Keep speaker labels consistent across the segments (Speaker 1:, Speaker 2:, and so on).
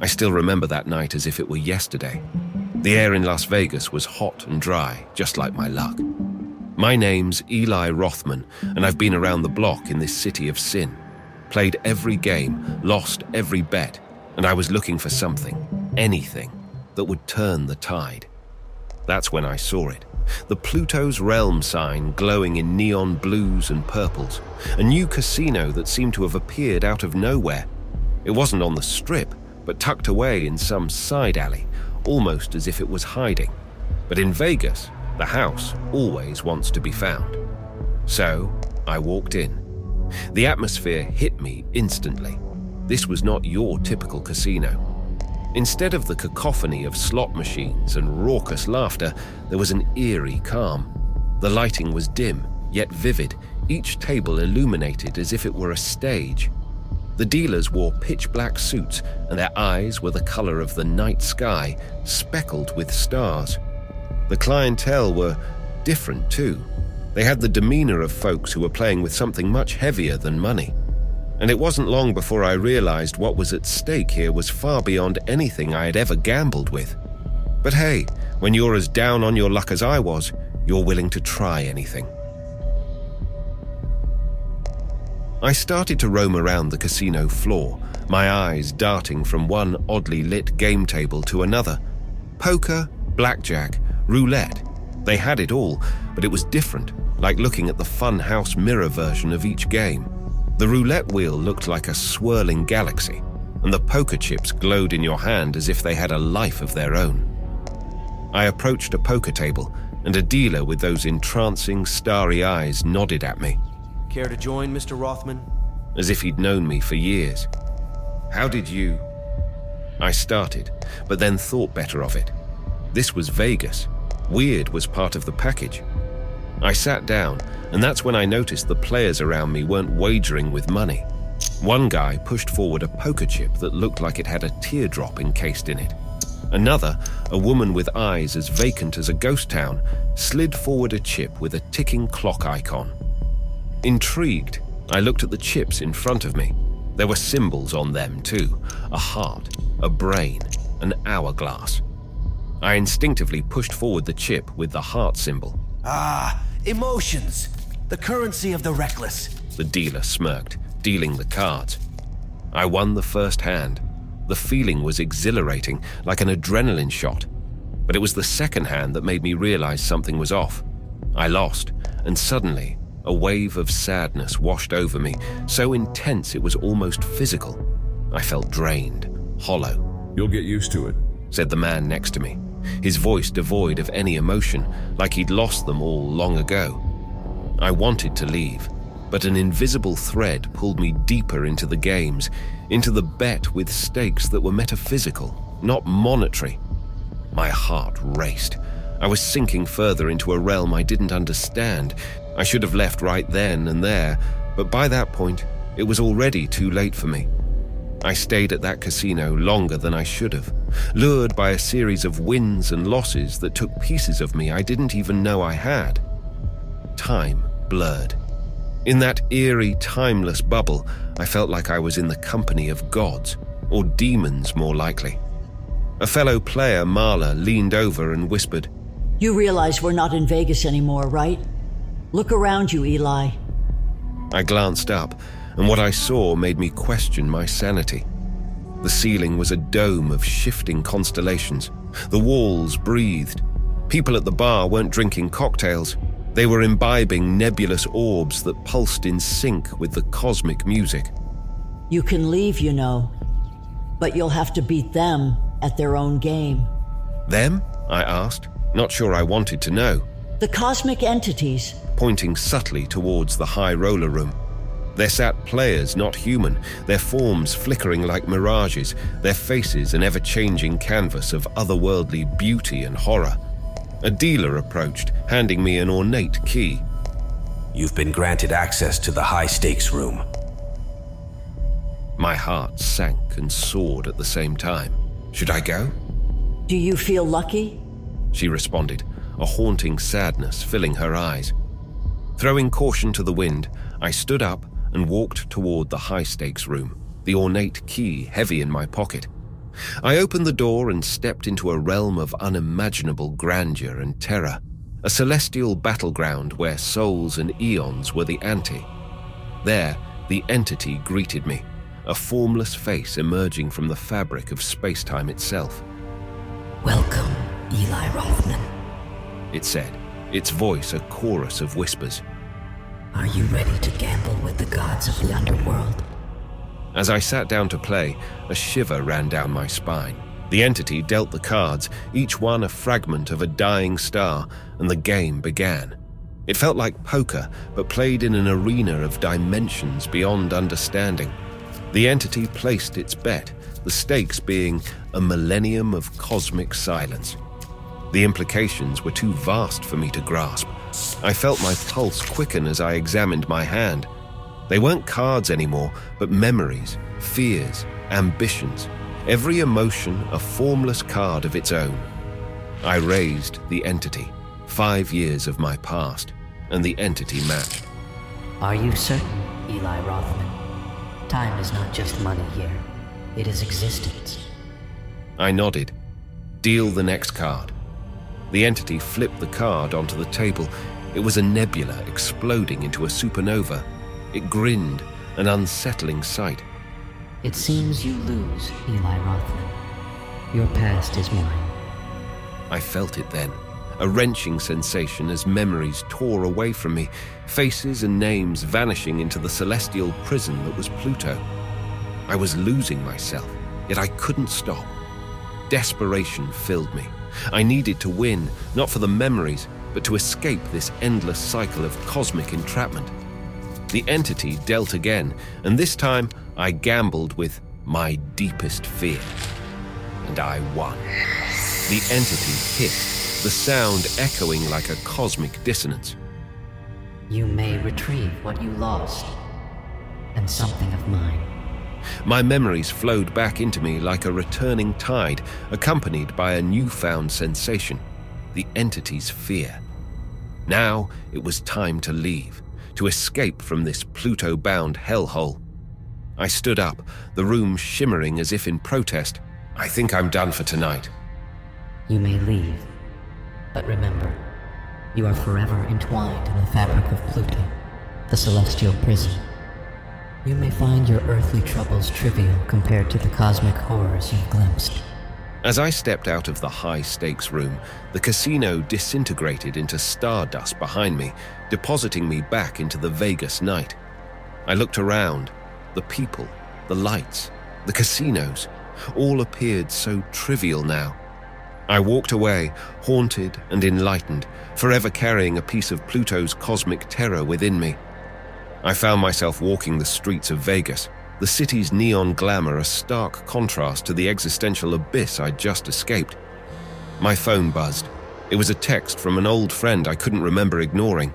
Speaker 1: I still remember that night as if it were yesterday. The air in Las Vegas was hot and dry, just like my luck. My name's Eli Rothman, and I've been around the block in this city of sin. Played every game, lost every bet, and I was looking for something, anything, that would turn the tide. That's when I saw it. The Pluto's Realm sign glowing in neon blues and purples. A new casino that seemed to have appeared out of nowhere. It wasn't on the strip, but tucked away in some side alley, almost as if it was hiding. But in Vegas, the house always wants to be found. So I walked in. The atmosphere hit me instantly. This was not your typical casino. Instead of the cacophony of slot machines and raucous laughter, there was an eerie calm. The lighting was dim, yet vivid, each table illuminated as if it were a stage. The dealers wore pitch black suits, and their eyes were the color of the night sky, speckled with stars. The clientele were different too. They had the demeanor of folks who were playing with something much heavier than money. And it wasn't long before I realized what was at stake here was far beyond anything I had ever gambled with. But hey, when you're as down on your luck as I was, you're willing to try anything. I started to roam around the casino floor, my eyes darting from one oddly lit game table to another. Poker, blackjack, roulette. They had it all, but it was different, like looking at the funhouse mirror version of each game. The roulette wheel looked like a swirling galaxy, and the poker chips glowed in your hand as if they had a life of their own. I approached a poker table, and a dealer with those entrancing, starry eyes nodded at me.
Speaker 2: Care to join, Mr. Rothman?
Speaker 1: As if he'd known me for years. How did you. I started, but then thought better of it. This was Vegas. Weird was part of the package. I sat down, and that's when I noticed the players around me weren't wagering with money. One guy pushed forward a poker chip that looked like it had a teardrop encased in it. Another, a woman with eyes as vacant as a ghost town, slid forward a chip with a ticking clock icon. Intrigued, I looked at the chips in front of me. There were symbols on them, too a heart, a brain, an hourglass. I instinctively pushed forward the chip with the heart symbol.
Speaker 2: Ah, emotions. The currency of the reckless.
Speaker 1: The dealer smirked, dealing the cards. I won the first hand. The feeling was exhilarating, like an adrenaline shot. But it was the second hand that made me realize something was off. I lost, and suddenly, a wave of sadness washed over me, so intense it was almost physical. I felt drained, hollow.
Speaker 3: You'll get used to it,
Speaker 1: said the man next to me, his voice devoid of any emotion, like he'd lost them all long ago. I wanted to leave, but an invisible thread pulled me deeper into the games, into the bet with stakes that were metaphysical, not monetary. My heart raced. I was sinking further into a realm I didn't understand. I should have left right then and there, but by that point, it was already too late for me. I stayed at that casino longer than I should have, lured by a series of wins and losses that took pieces of me I didn't even know I had. Time blurred. In that eerie, timeless bubble, I felt like I was in the company of gods, or demons more likely. A fellow player, Marla, leaned over and whispered,
Speaker 4: You realize we're not in Vegas anymore, right? Look around you, Eli.
Speaker 1: I glanced up, and what I saw made me question my sanity. The ceiling was a dome of shifting constellations. The walls breathed. People at the bar weren't drinking cocktails. They were imbibing nebulous orbs that pulsed in sync with the cosmic music.
Speaker 4: You can leave, you know, but you'll have to beat them at their own game.
Speaker 1: Them? I asked, not sure I wanted to know.
Speaker 4: The cosmic entities.
Speaker 1: Pointing subtly towards the high roller room. There sat players not human, their forms flickering like mirages, their faces an ever changing canvas of otherworldly beauty and horror. A dealer approached, handing me an ornate key.
Speaker 2: You've been granted access to the high stakes room.
Speaker 1: My heart sank and soared at the same time. Should I go?
Speaker 4: Do you feel lucky?
Speaker 1: She responded, a haunting sadness filling her eyes. Throwing caution to the wind, I stood up and walked toward the high stakes room, the ornate key heavy in my pocket. I opened the door and stepped into a realm of unimaginable grandeur and terror, a celestial battleground where souls and eons were the ante. There, the entity greeted me, a formless face emerging from the fabric of spacetime itself.
Speaker 3: Welcome, Eli Rothman.
Speaker 1: It said, its voice a chorus of whispers.
Speaker 3: Are you ready to gamble with the gods of the underworld?
Speaker 1: As I sat down to play, a shiver ran down my spine. The entity dealt the cards, each one a fragment of a dying star, and the game began. It felt like poker, but played in an arena of dimensions beyond understanding. The entity placed its bet, the stakes being a millennium of cosmic silence. The implications were too vast for me to grasp. I felt my pulse quicken as I examined my hand. They weren't cards anymore, but memories, fears, ambitions, every emotion a formless card of its own. I raised the entity, five years of my past, and the entity matched.
Speaker 3: Are you certain, Eli Rothman? Time is not just money here, it is existence.
Speaker 1: I nodded. Deal the next card. The entity flipped the card onto the table. It was a nebula exploding into a supernova. It grinned, an unsettling sight.
Speaker 3: It seems you lose, Eli Rothman. Your past is mine.
Speaker 1: I felt it then, a wrenching sensation as memories tore away from me, faces and names vanishing into the celestial prison that was Pluto. I was losing myself, yet I couldn't stop. Desperation filled me. I needed to win, not for the memories, but to escape this endless cycle of cosmic entrapment. The entity dealt again, and this time I gambled with my deepest fear. And I won. The entity hit, the sound echoing like a cosmic dissonance.
Speaker 3: You may retrieve what you lost, and something of mine.
Speaker 1: My memories flowed back into me like a returning tide, accompanied by a newfound sensation the entity's fear. Now it was time to leave, to escape from this Pluto bound hellhole. I stood up, the room shimmering as if in protest. I think I'm done for tonight.
Speaker 3: You may leave, but remember, you are forever entwined in the fabric of Pluto, the celestial prison. You may find your earthly troubles trivial compared to the cosmic horrors you've glimpsed.
Speaker 1: As I stepped out of the high stakes room, the casino disintegrated into stardust behind me, depositing me back into the Vegas night. I looked around. The people, the lights, the casinos, all appeared so trivial now. I walked away, haunted and enlightened, forever carrying a piece of Pluto's cosmic terror within me. I found myself walking the streets of Vegas, the city's neon glamour a stark contrast to the existential abyss I'd just escaped. My phone buzzed. It was a text from an old friend I couldn't remember ignoring.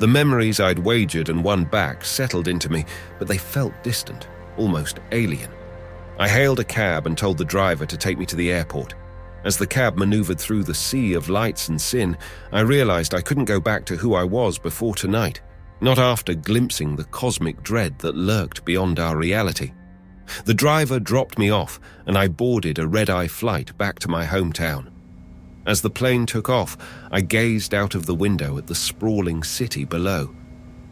Speaker 1: The memories I'd wagered and won back settled into me, but they felt distant, almost alien. I hailed a cab and told the driver to take me to the airport. As the cab maneuvered through the sea of lights and sin, I realized I couldn't go back to who I was before tonight not after glimpsing the cosmic dread that lurked beyond our reality. The driver dropped me off, and I boarded a red eye flight back to my hometown. As the plane took off, I gazed out of the window at the sprawling city below.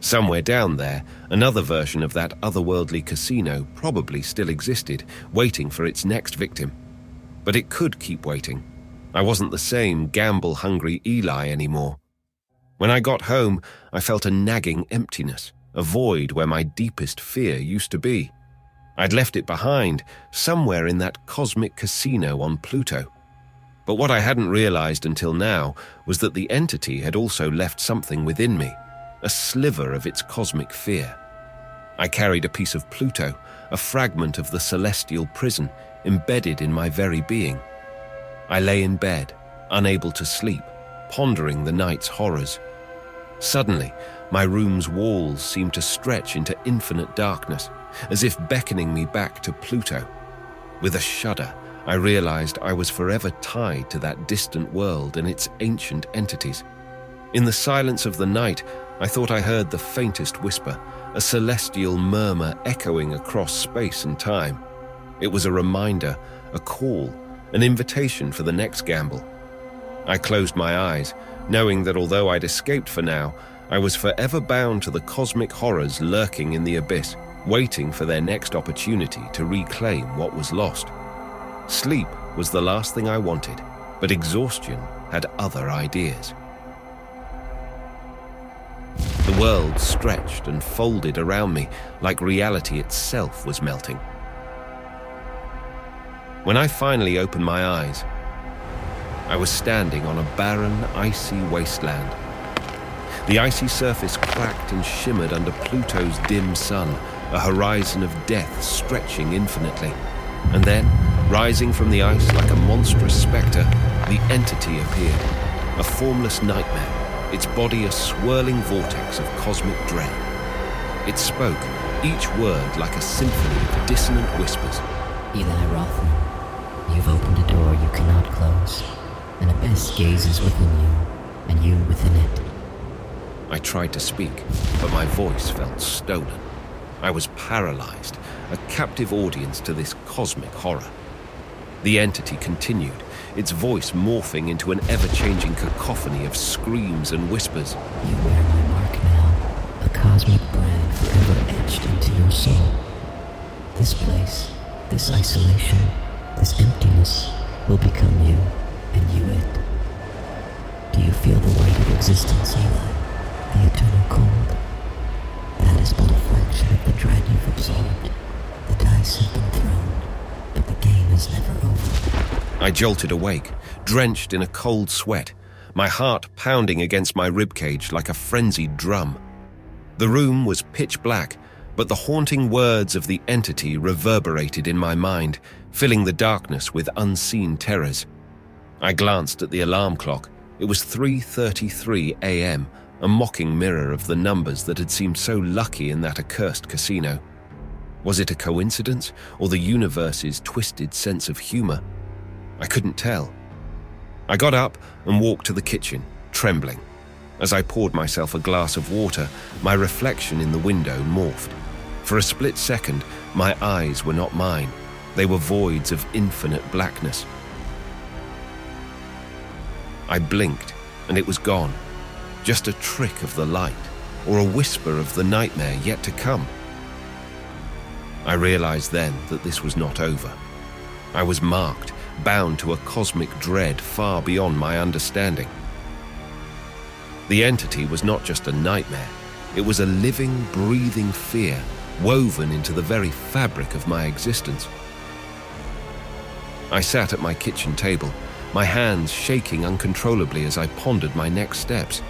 Speaker 1: Somewhere down there, another version of that otherworldly casino probably still existed, waiting for its next victim. But it could keep waiting. I wasn't the same gamble hungry Eli anymore. When I got home, I felt a nagging emptiness, a void where my deepest fear used to be. I'd left it behind, somewhere in that cosmic casino on Pluto. But what I hadn't realized until now was that the entity had also left something within me, a sliver of its cosmic fear. I carried a piece of Pluto, a fragment of the celestial prison, embedded in my very being. I lay in bed, unable to sleep, pondering the night's horrors. Suddenly, my room's walls seemed to stretch into infinite darkness, as if beckoning me back to Pluto. With a shudder, I realized I was forever tied to that distant world and its ancient entities. In the silence of the night, I thought I heard the faintest whisper, a celestial murmur echoing across space and time. It was a reminder, a call, an invitation for the next gamble. I closed my eyes, knowing that although I'd escaped for now, I was forever bound to the cosmic horrors lurking in the abyss, waiting for their next opportunity to reclaim what was lost. Sleep was the last thing I wanted, but exhaustion had other ideas. The world stretched and folded around me like reality itself was melting. When I finally opened my eyes, I was standing on a barren, icy wasteland. The icy surface cracked and shimmered under Pluto's dim sun, a horizon of death stretching infinitely. And then, rising from the ice like a monstrous spectre, the entity appeared, a formless nightmare, its body a swirling vortex of cosmic dread. It spoke, each word like a symphony of dissonant whispers.
Speaker 3: Eli Rothman, you've opened a door you cannot close. An abyss gazes within you, and you within it.
Speaker 1: I tried to speak, but my voice felt stolen. I was paralyzed, a captive audience to this cosmic horror. The entity continued, its voice morphing into an ever changing cacophony of screams and whispers.
Speaker 3: You wear my mark now, a cosmic brand forever etched into your soul. This place, this isolation, this emptiness will become you and it. Do you feel the weight of existence, Eli? The eternal cold? That is but a fraction of the dread you've absorbed. The dice have been thrown, but the game is never over.
Speaker 1: I jolted awake, drenched in a cold sweat, my heart pounding against my ribcage like a frenzied drum. The room was pitch black, but the haunting words of the entity reverberated in my mind, filling the darkness with unseen terrors. I glanced at the alarm clock. It was 3:33 a.m., a mocking mirror of the numbers that had seemed so lucky in that accursed casino. Was it a coincidence or the universe's twisted sense of humor? I couldn't tell. I got up and walked to the kitchen, trembling. As I poured myself a glass of water, my reflection in the window morphed. For a split second, my eyes were not mine. They were voids of infinite blackness. I blinked, and it was gone. Just a trick of the light, or a whisper of the nightmare yet to come. I realized then that this was not over. I was marked, bound to a cosmic dread far beyond my understanding. The entity was not just a nightmare, it was a living, breathing fear woven into the very fabric of my existence. I sat at my kitchen table, my hands shaking uncontrollably as I pondered my next steps.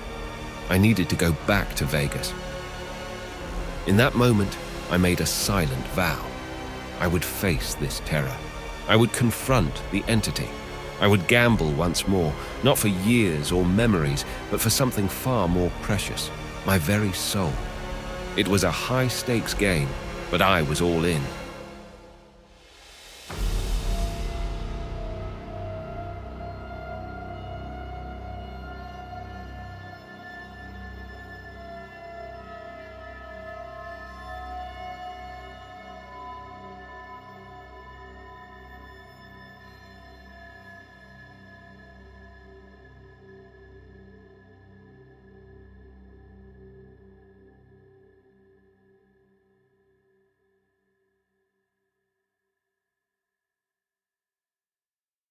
Speaker 1: I needed to go back to Vegas. In that moment, I made a silent vow. I would face this terror. I would confront the entity. I would gamble once more, not for years or memories, but for something far more precious my very soul. It was a high stakes game, but I was all in.